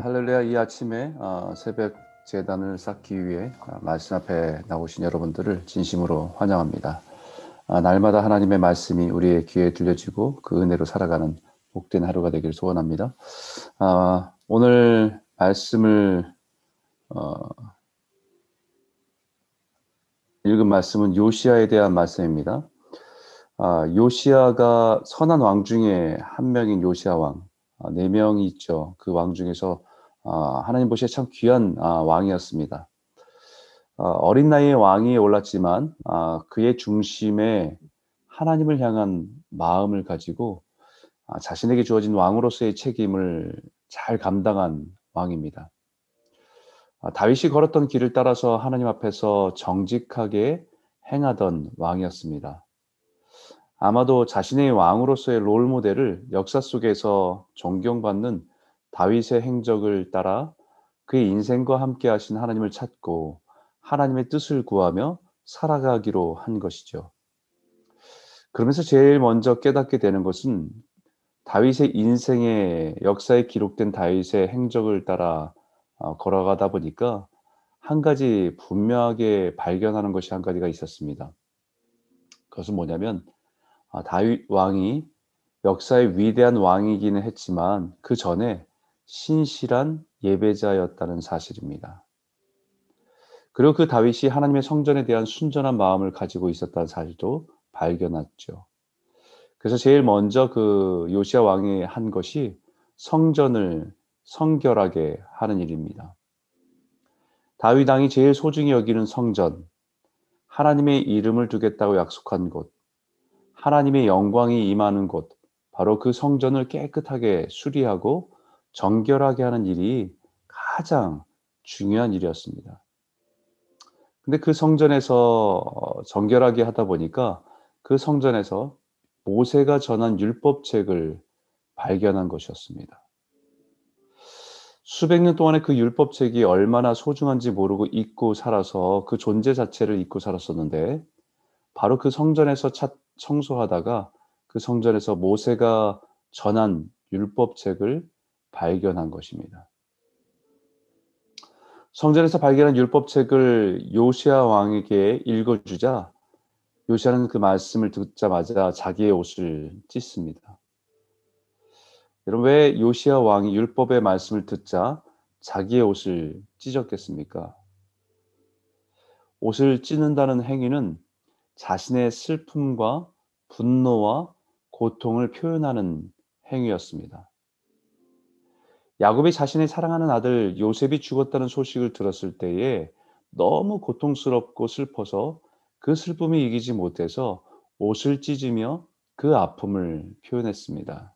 아, 할렐루야 이 아침에 아, 새벽 재단을 쌓기 위해 아, 말씀 앞에 나오신 여러분들을 진심으로 환영합니다. 아, 날마다 하나님의 말씀이 우리의 귀에 들려지고 그 은혜로 살아가는 복된 하루가 되길 소원합니다. 아, 오늘 말씀을 어, 읽은 말씀은 요시아에 대한 말씀입니다. 아, 요시아가 선한 왕 중에 한 명인 요시아 왕. 아, 네 명이 있죠. 그 왕 중에서 아, 하나님 보시기에 참 귀한 아, 왕이었습니다. 어린 나이에 왕위에 올랐지만 그의 중심에 하나님을 향한 마음을 가지고 자신에게 주어진 왕으로서의 책임을 잘 감당한 왕입니다. 다윗이 걸었던 길을 따라서 하나님 앞에서 정직하게 행하던 왕이었습니다. 아마도 자신의 왕으로서의 롤 모델을 역사 속에서 존경받는 다윗의 행적을 따라 그의 인생과 함께 하신 하나님을 찾고 하나님의 뜻을 구하며 살아가기로 한 것이죠. 그러면서 제일 먼저 깨닫게 되는 것은 다윗의 인생의 역사에 기록된 다윗의 행적을 따라 어, 걸어가다 보니까 한 가지 분명하게 발견하는 것이 한 가지가 있었습니다. 그것은 뭐냐면 아, 다윗 왕이 역사의 위대한 왕이기는 했지만 그 전에 신실한 예배자였다는 사실입니다. 그리고 그 다윗이 하나님의 성전에 대한 순전한 마음을 가지고 있었다는 사실도 발견했죠. 그래서 제일 먼저 그 요시아 왕이 한 것이 성전을 성결하게 하는 일입니다. 다윗 왕이 제일 소중히 여기는 성전, 하나님의 이름을 두겠다고 약속한 곳, 하나님의 영광이 임하는 곳, 바로 그 성전을 깨끗하게 수리하고 정결하게 하는 일이 가장 중요한 일이었습니다. 근데 그 성전에서 어, 정결하게 하다 보니까 그 성전에서 모세가 전한 율법책을 발견한 것이었습니다. 수백 년 동안에 그 율법책이 얼마나 소중한지 모르고 잊고 살아서 그 존재 자체를 잊고 살았었는데 바로 그 성전에서 찾, 청소하다가 그 성전에서 모세가 전한 율법책을 발견한 것입니다. 성전에서 발견한 율법책을 요시아 왕에게 읽어주자 요시아는 그 말씀을 듣자마자 자기의 옷을 찢습니다. 여러분 왜 요시아 왕이 율법의 말씀을 듣자 자기의 옷을 찢었겠습니까? 옷을 찢는다는 행위는 자신의 슬픔과 분노와 고통을 표현하는 행위였습니다. 야곱이 자신의 사랑하는 아들 요셉이 죽었다는 소식을 들었을 때에 너무 고통스럽고 슬퍼서 그 슬픔이 이기지 못해서 옷을 찢으며 그 아픔을 표현했습니다.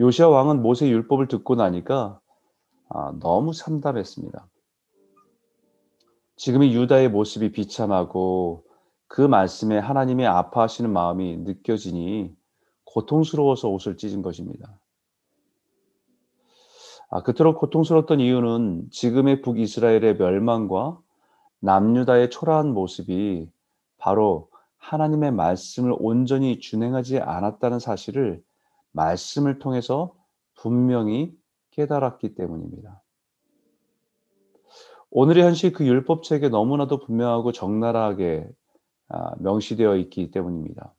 요시아 왕은 모세 율법을 듣고 나니까 아, 너무 참담했습니다. 지금의 유다의 모습이 비참하고 그 말씀에 하나님의 아파하시는 마음이 느껴지니 고통스러워서 옷을 찢은 것입니다. 아, 그토록 고통스러웠던 이유는 지금의 북이스라엘의 멸망과 남유다의 초라한 모습이 바로 하나님의 말씀을 온전히 준행하지 않았다는 사실을 말씀을 통해서 분명히 깨달았기 때문입니다. 오늘의 현실 그 율법책에 너무나도 분명하고 적나라하게 아, 명시되어 있기 때문입니다.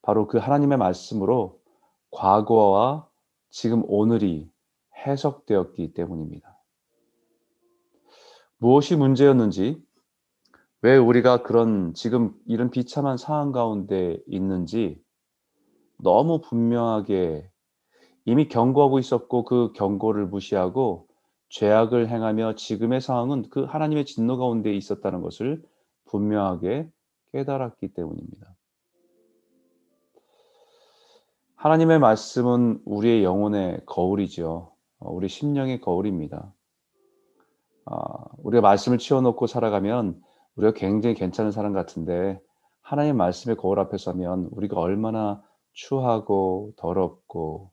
바로 그 하나님의 말씀으로 과거와 지금 오늘이 해석되었기 때문입니다. 무엇이 문제였는지, 왜 우리가 그런 지금 이런 비참한 상황 가운데 있는지 너무 분명하게 이미 경고하고 있었고 그 경고를 무시하고 죄악을 행하며 지금의 상황은 그 하나님의 진노 가운데 있었다는 것을 분명하게 깨달았기 때문입니다. 하나님의 말씀은 우리의 영혼의 거울이죠. 어, 우리 심령의 거울입니다. 아, 우리가 말씀을 치워놓고 살아가면 우리가 굉장히 괜찮은 사람 같은데 하나님 말씀의 거울 앞에 서면 우리가 얼마나 추하고 더럽고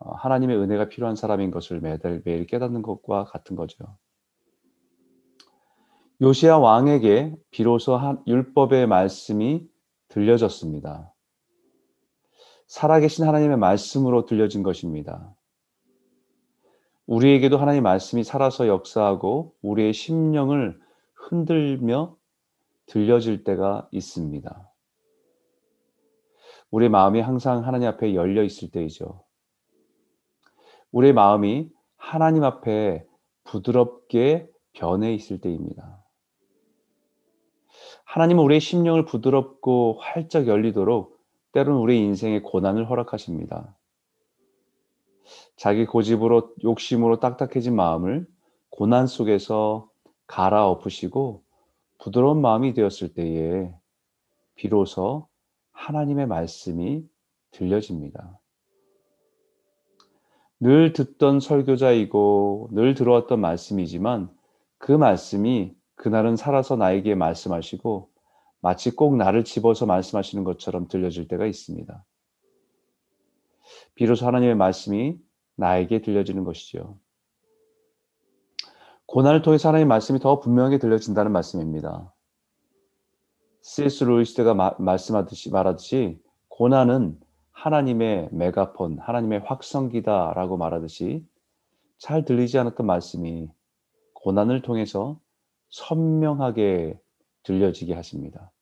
어, 하나님의 은혜가 필요한 사람인 것을 매달 매일 깨닫는 것과 같은 거죠. 요시아 왕에게 비로소 한 율법의 말씀이 들려졌습니다. 살아계신 하나님의 말씀으로 들려진 것입니다. 우리에게도 하나님 말씀이 살아서 역사하고 우리의 심령을 흔들며 들려질 때가 있습니다. 우리의 마음이 항상 하나님 앞에 열려 있을 때이죠. 우리의 마음이 하나님 앞에 부드럽게 변해 있을 때입니다. 하나님은 우리의 심령을 부드럽고 활짝 열리도록 때로는 우리 인생에 고난을 허락하십니다. 자기 고집으로 욕심으로 딱딱해진 마음을 고난 속에서 갈아엎으시고 부드러운 마음이 되었을 때에 비로소 하나님의 말씀이 들려집니다. 늘 듣던 설교자이고 늘 들어왔던 말씀이지만 그 말씀이 그날은 살아서 나에게 말씀하시고 마치 꼭 나를 집어서 말씀하시는 것처럼 들려질 때가 있습니다. 비로소 하나님의 말씀이 나에게 들려지는 것이죠. 고난을 통해서 하나님의 말씀이 더 분명하게 들려진다는 말씀입니다. C.S. 루이스가 말씀하듯이 말하듯이 고난은 하나님의 메가폰, 하나님의 확성기다라고 말하듯이 잘 들리지 않았던 말씀이 고난을 통해서 선명하게 들려지게 하십니다.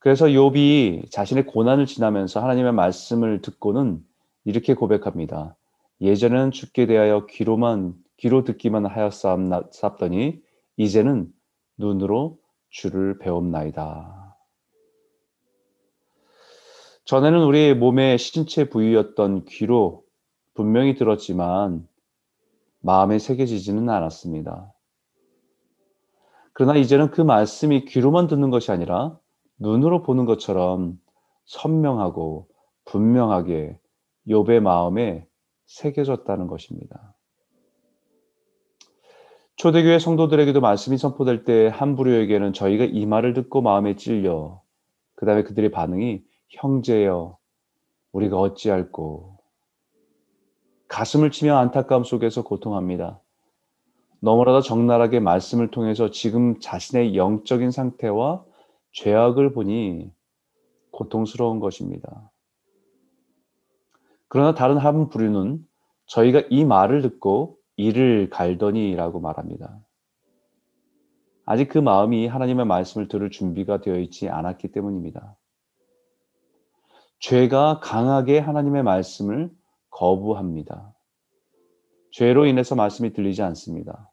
그래서 욥이 자신의 고난을 지나면서 하나님의 말씀을 듣고는 이렇게 고백합니다. 예전에는 죽게 대하여 귀로만 귀로 듣기만 하였사옵더니 이제는 눈으로 주를 배움나이다. 전에는 우리 몸의 신체 부위였던 귀로 분명히 들었지만 마음에 새겨지지는 않았습니다. 그러나 이제는 그 말씀이 귀로만 듣는 것이 아니라 눈으로 보는 것처럼 선명하고 분명하게 욥의 마음에 새겨졌다는 것입니다. 초대교회 성도들에게도 말씀이 선포될 때한 부류에게는 저희가 이 말을 듣고 마음에 찔려 그 다음에 그들의 반응이 형제여 우리가 어찌할꼬 가슴을 치며 안타까움 속에서 고통합니다. 너무나도 적나라하게 말씀을 통해서 지금 자신의 영적인 상태와 죄악을 보니 고통스러운 것입니다. 그러나 다른 한 부류는 저희가 이 말을 듣고 이를 갈더니라고 말합니다. 아직 그 마음이 하나님의 말씀을 들을 준비가 되어 있지 않았기 때문입니다. 죄가 강하게 하나님의 말씀을 거부합니다. 죄로 인해서 말씀이 들리지 않습니다.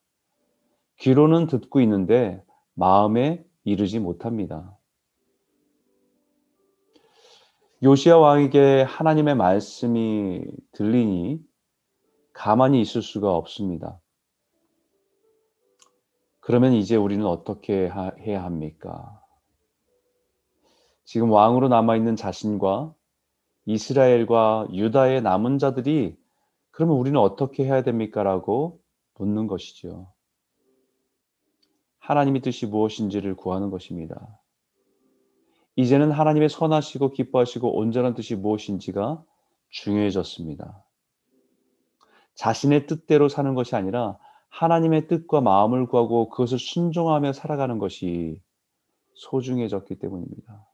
귀로는 듣고 있는데 마음에 이르지 못합니다. 요시아 왕에게 하나님의 말씀이 들리니 가만히 있을 수가 없습니다. 그러면 이제 우리는 어떻게 해야 합니까? 지금 왕으로 남아있는 자신과 이스라엘과 유다의 남은 자들이 그러면 우리는 어떻게 해야 됩니까? 라고 묻는 것이죠. 하나님의 뜻이 무엇인지를 구하는 것입니다. 이제는 하나님의 선하시고 기뻐하시고 온전한 뜻이 무엇인지가 중요해졌습니다. 자신의 뜻대로 사는 것이 아니라 하나님의 뜻과 마음을 구하고 그것을 순종하며 살아가는 것이 소중해졌기 때문입니다.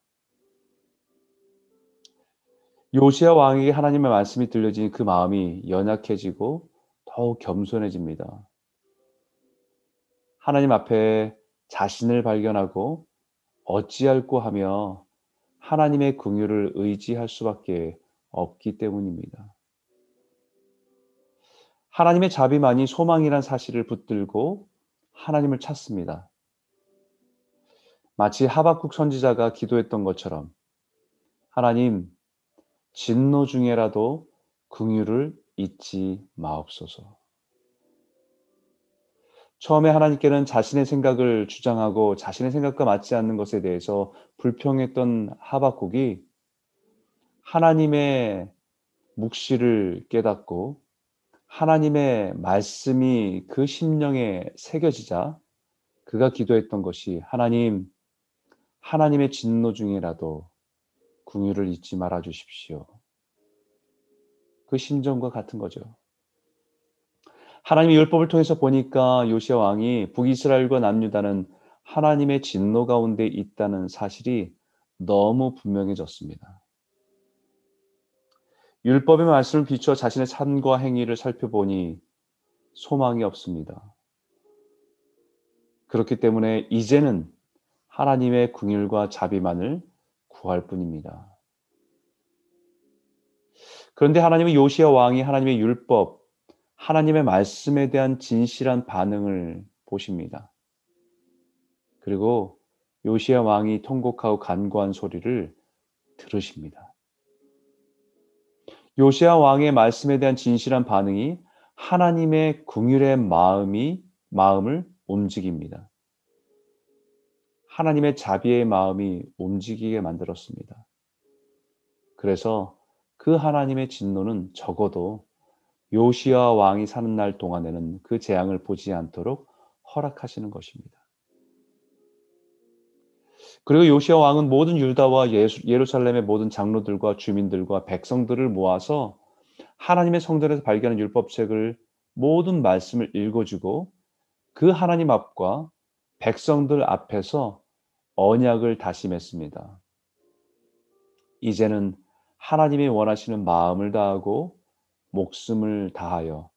요시아 왕에게 하나님의 말씀이 들려지니 그 마음이 연약해지고 더욱 겸손해집니다. 하나님 앞에 자신을 발견하고 어찌할꼬 하며 하나님의 긍휼을 의지할 수밖에 없기 때문입니다. 하나님의 자비만이 소망이란 사실을 붙들고 하나님을 찾습니다. 마치 하박국 선지자가 기도했던 것처럼 하나님 진노 중에라도 긍휼을 잊지 마옵소서. 처음에 하나님께는 자신의 생각을 주장하고 자신의 생각과 맞지 않는 것에 대해서 불평했던 하박국이 하나님의 묵시를 깨닫고 하나님의 말씀이 그 심령에 새겨지자 그가 기도했던 것이 하나님 하나님의 진노 중이라도 궁유를 잊지 말아 주십시오. 그 심정과 같은 거죠. 하나님의 율법을 통해서 보니까 요시아 왕이 북이스라엘과 남유다는 하나님의 진노 가운데 있다는 사실이 너무 분명해졌습니다. 율법의 말씀을 비추어 자신의 삶과 행위를 살펴보니 소망이 없습니다. 그렇기 때문에 이제는 하나님의 궁율과 자비만을 구할 뿐입니다. 그런데 하나님은 요시아 왕이 하나님의 율법, 하나님의 말씀에 대한 진실한 반응을 보십니다. 그리고 요시아 왕이 통곡하고 간구한 소리를 들으십니다. 요시아 왕의 말씀에 대한 진실한 반응이 하나님의 궁율의 마음이 마음을 움직입니다. 하나님의 자비의 마음이 움직이게 만들었습니다. 그래서 그 하나님의 진노는 적어도 요시아 왕이 사는 날 동안에는 그 재앙을 보지 않도록 허락하시는 것입니다. 그리고 요시아 왕은 모든 율다와 예루살렘의 모든 장로들과 주민들과 백성들을 모아서 하나님의 성전에서 발견한 율법책을 모든 말씀을 읽어주고 그 하나님 앞과 백성들 앞에서 언약을 다시 맺습니다. 이제는 하나님이 원하시는 마음을 다하고 목숨을 다하여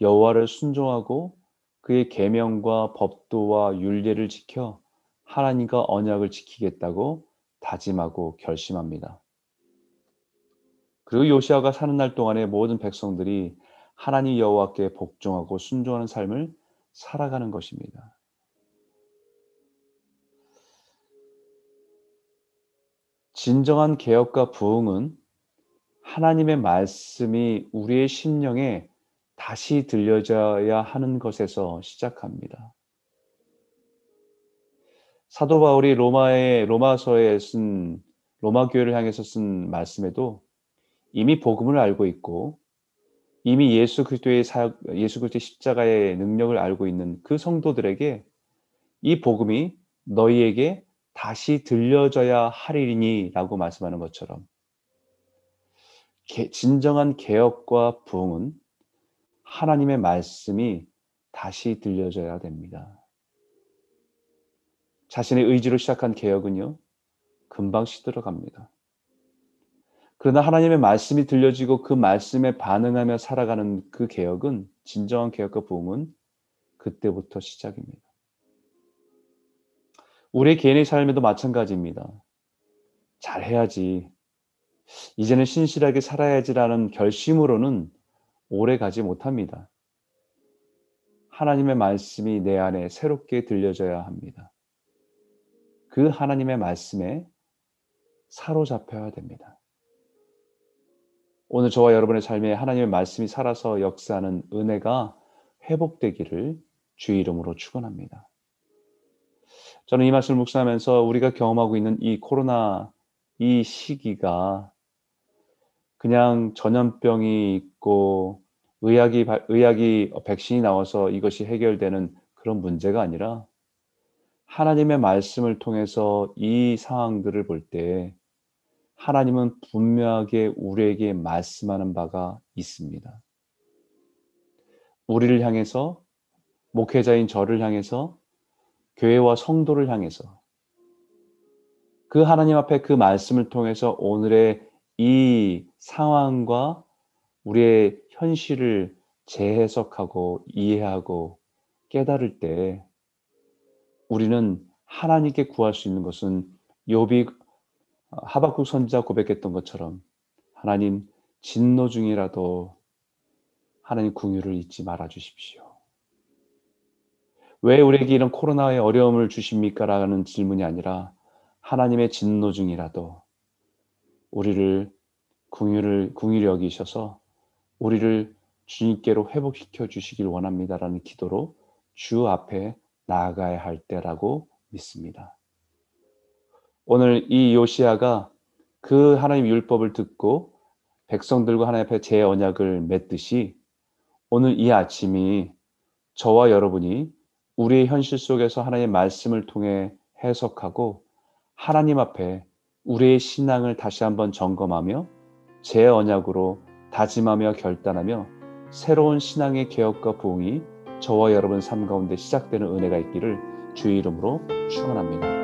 여호와를 순종하고 그의 계명과 법도와 율례를 지켜 하나님과 언약을 지키겠다고 다짐하고 결심합니다. 그리고 요시아가 사는 날 동안에 모든 백성들이 하나님 여호와께 복종하고 순종하는 삶을 살아가는 것입니다. 진정한 개혁과 부흥은 하나님의 말씀이 우리의 심령에 다시 들려져야 하는 것에서 시작합니다. 사도 바울이 로마의 로마서에 쓴 로마 교회를 향해서 쓴 말씀에도 이미 복음을 알고 있고 이미 예수 그리스도의 사역 예수 그리스도의 십자가의 능력을 알고 있는 그 성도들에게 이 복음이 너희에게 다시 들려져야 하리니라고 말씀하는 것처럼 진정한 개혁과 부흥은 하나님의 말씀이 다시 들려져야 됩니다. 자신의 의지로 시작한 개혁은요, 금방 시들어갑니다. 그러나 하나님의 말씀이 들려지고 그 말씀에 반응하며 살아가는 그 개혁은 진정한 개혁과 부흥은 그때부터 시작입니다. 우리 개인의 삶에도 마찬가지입니다. 잘해야지. 이제는 신실하게 살아야지라는 결심으로는 오래 가지 못합니다. 하나님의 말씀이 내 안에 새롭게 들려져야 합니다. 그 하나님의 말씀에 사로잡혀야 됩니다. 오늘 저와 여러분의 삶에 하나님의 말씀이 살아서 역사하는 은혜가 회복되기를 주 이름으로 축원합니다. 저는 이 말씀을 묵상하면서 우리가 경험하고 있는 이 코로나 이 시기가 그냥 전염병이 있고 의학이 의학이 백신이 나와서 이것이 해결되는 그런 문제가 아니라 하나님의 말씀을 통해서 이 상황들을 볼 때 하나님은 분명하게 우리에게 말씀하는 바가 있습니다. 우리를 향해서 목회자인 저를 향해서 교회와 성도를 향해서 그 하나님 앞에 그 말씀을 통해서 오늘의 이 상황과 우리의 현실을 재해석하고 이해하고 깨달을 때 우리는 하나님께 구할 수 있는 것은 욥이 하박국 선지자 고백했던 것처럼 하나님 진노 중이라도 하나님 궁유를 잊지 말아 주십시오. 왜 우리에게 이런 코로나의 어려움을 주십니까? 라는 질문이 아니라 하나님의 진노 중이라도 우리를 궁유를 궁유히 여기셔서 우리를 주님께로 회복시켜 주시길 원합니다라는 기도로 주 앞에 나아가야 할 때라고 믿습니다. 오늘 이 요시아가 그 하나님 율법을 듣고 백성들과 하나님 앞에 제 언약을 맺듯이 오늘 이 아침이 저와 여러분이 우리의 현실 속에서 하나님의 말씀을 통해 해석하고 하나님 앞에 우리의 신앙을 다시 한번 점검하며 제 언약으로 다짐하며 결단하며 새로운 신앙의 개혁과 부흥이 저와 여러분 삶 가운데 시작되는 은혜가 있기를 주의 이름으로 축원합니다.